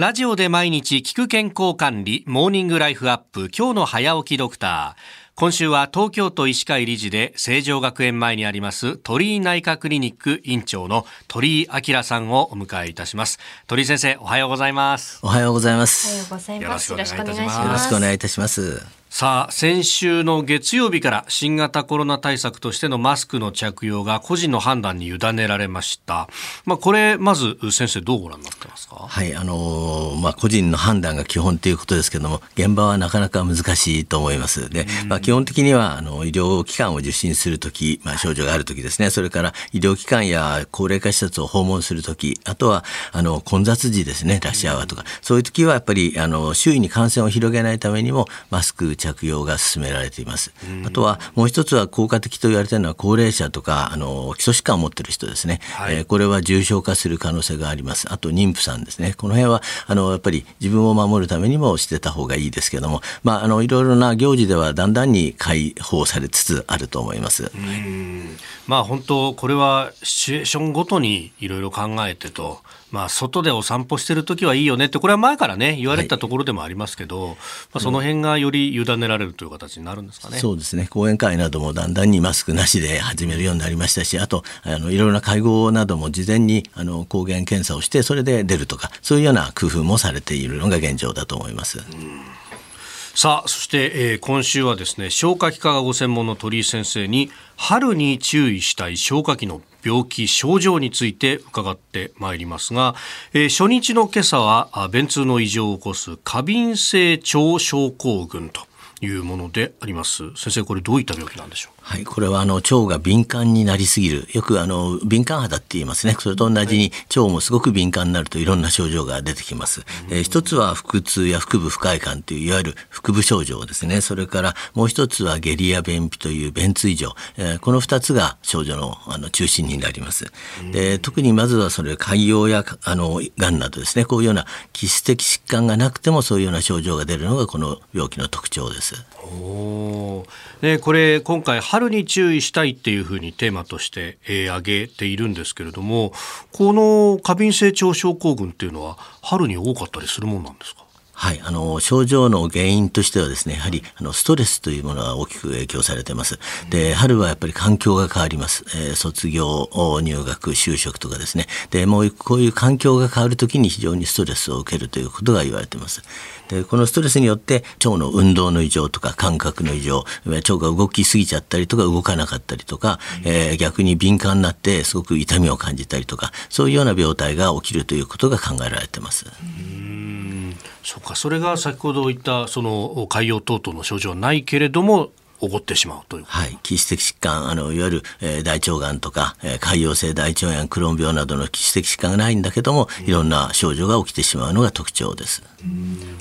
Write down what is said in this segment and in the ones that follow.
ラジオで毎日聞く健康管理、モーニングライフアップ、今日の早起きドクター。今週は東京都医師会理事で成城学園前にあります鳥居内科クリニック院長の鳥居明さんをお迎えいたします。鳥居先生おはようございます。おはようございます。おはようございます。よろしくお願いいたします。よろしくお願いいたしますさあ先週の月曜日から新型コロナ対策としてのマスクの着用が個人の判断に委ねられました。まあこれまず先生どうご覧になってますか？はいあのー、まあ個人の判断が基本ということですけども現場はなかなか難しいと思います。で、まあ基本的にはあの医療機関を受診するとき、まあ症状があるときですね。それから医療機関や高齢化施設を訪問するとき、あとはあの混雑時ですねラッシュアワーとか、そういう時はやっぱりあの周囲に感染を広げないためにもマスク着用が進められています。あとはもう一つは効果的と言われているのは高齢者とかあの基礎疾患を持っている人ですね、はい、えー、これは重症化する可能性があります。あと妊婦さんですね。この辺はあのやっぱり自分を守るためにもしてた方がいいですけども、まああのいろいろな行事ではだんだんに解放されつつあると思います。まあ本当これはシチュエーションごとにいろいろ考えてと。まあ、外でお散歩してる時はいいよねってこれは前からね言われたところでもありますけど、はい、まあ、その辺がより委ねられるという形になるんですかね。そうですね講演会などもだんだんにマスクなしで始めるようになりましたしあとあのいろいろな会合なども事前にあの抗原検査をしてそれで出るとかそういうような工夫もされているのが現状だと思います。さあそして、えー、今週はですね消化器科がご専門の鳥居先生に春に注意したい消化器の病気症状について伺ってまいりますが、えー、初日の今朝は便通の異常を起こす過敏性腸症候群というものであります。先生これどういった病気なんでしょう？はい、これはあの腸が敏感になりすぎる。よくあの敏感肌って言いますね。それと同じに腸もすごく敏感になるといろんな症状が出てきます、えー、一つは腹痛や腹部不快感といういわゆる腹部症状ですね。それからもう一つは下痢や便秘という便通異常、えー、この二つが症状のあの中心になります。で特にまずはそれ潰瘍やあのがんなどですね。こういうような基質的疾患がなくてもそういうような症状が出るのがこの病気の特徴ですおでこれ今回春に注意したいっていうふうにテーマとして、えー、挙げているんですけれどもこの過敏性腸症候群っていうのは春に多かったりするもんなんですか？はい、あの症状の原因としてはですねやはりあのストレスというものが大きく影響されてます。で春はやっぱり環境が変わります、えー、卒業入学就職とかですね。でもうこういう環境が変わるときに非常にストレスを受けるということが言われています。でこのストレスによって腸の運動の異常とか感覚の異常腸が動きすぎちゃったりとか動かなかったりとか、えー、逆に敏感になってすごく痛みを感じたりとかそういうような病態が起きるということが考えられてます。そうか。それが先ほど言ったその海洋等々の症状はないけれども起こってしまうという。はい、基質的疾患あのいわゆる、えー、大腸がんとか、えー、潰瘍性大腸炎クローン病などの基質的疾患がないんだけども、いろんな症状が起きてしまうのが特徴です。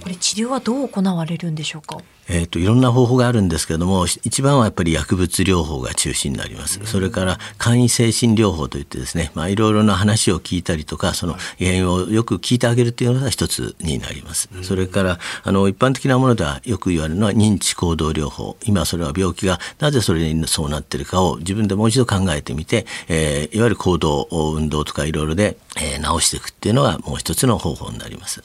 これ治療はどう行われるんでしょうか？えーと、いろんな方法があるんですけれども一番はやっぱり薬物療法が中心になります、それから簡易精神療法といってですね、まあ、いろいろな話を聞いたりとかその原因をよく聞いてあげるというのが一つになります、それからあの一般的なものではよく言われるのは認知行動療法。今それは病気がなぜそれにそうなってるかを自分でもう一度考えてみて、えー、いわゆる行動運動とかいろいろで、えー、治していくっていうのがもう一つの方法になります。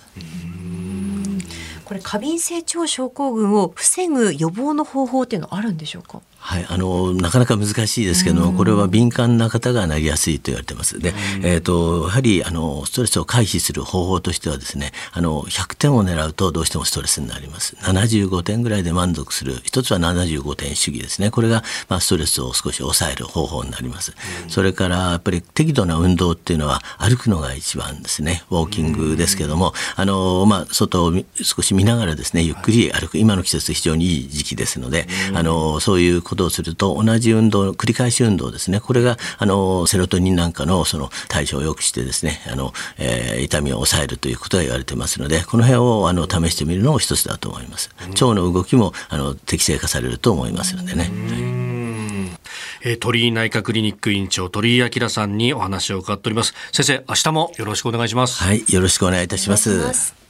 これ過敏性腸症候群を防ぐ予防の方法っていうのはあるんでしょうか？はい、あのなかなか難しいですけども、これは敏感な方がなりやすいと言われてます。で、えっ、ー、とやはりあのストレスを回避する方法としてはですね、あの100点を狙うとどうしてもストレスになります。75点ぐらいで満足する一つは75点主義ですね。これがまあストレスを少し抑える方法になります。それからやっぱり適度な運動っていうのは歩くのが一番ですね。ウォーキングですけども、あのまあ外を少し見ながらですね、ゆっくり歩く。今の季節非常にいい時期ですので、あのそういうことをすると同じ運動繰り返し運動ですね。これがあのセロトニンなんかのその対処を良くしてですねあの、えー、痛みを抑えるということが言われてますのでこの辺をあの試してみるのも一つだと思います。腸の動きもあの適正化されると思いますのでね。えー、鳥居内科クリニック院長鳥居明さんにお話を伺っております。先生明日もよろしくお願いします。はいよろしくお願いいたします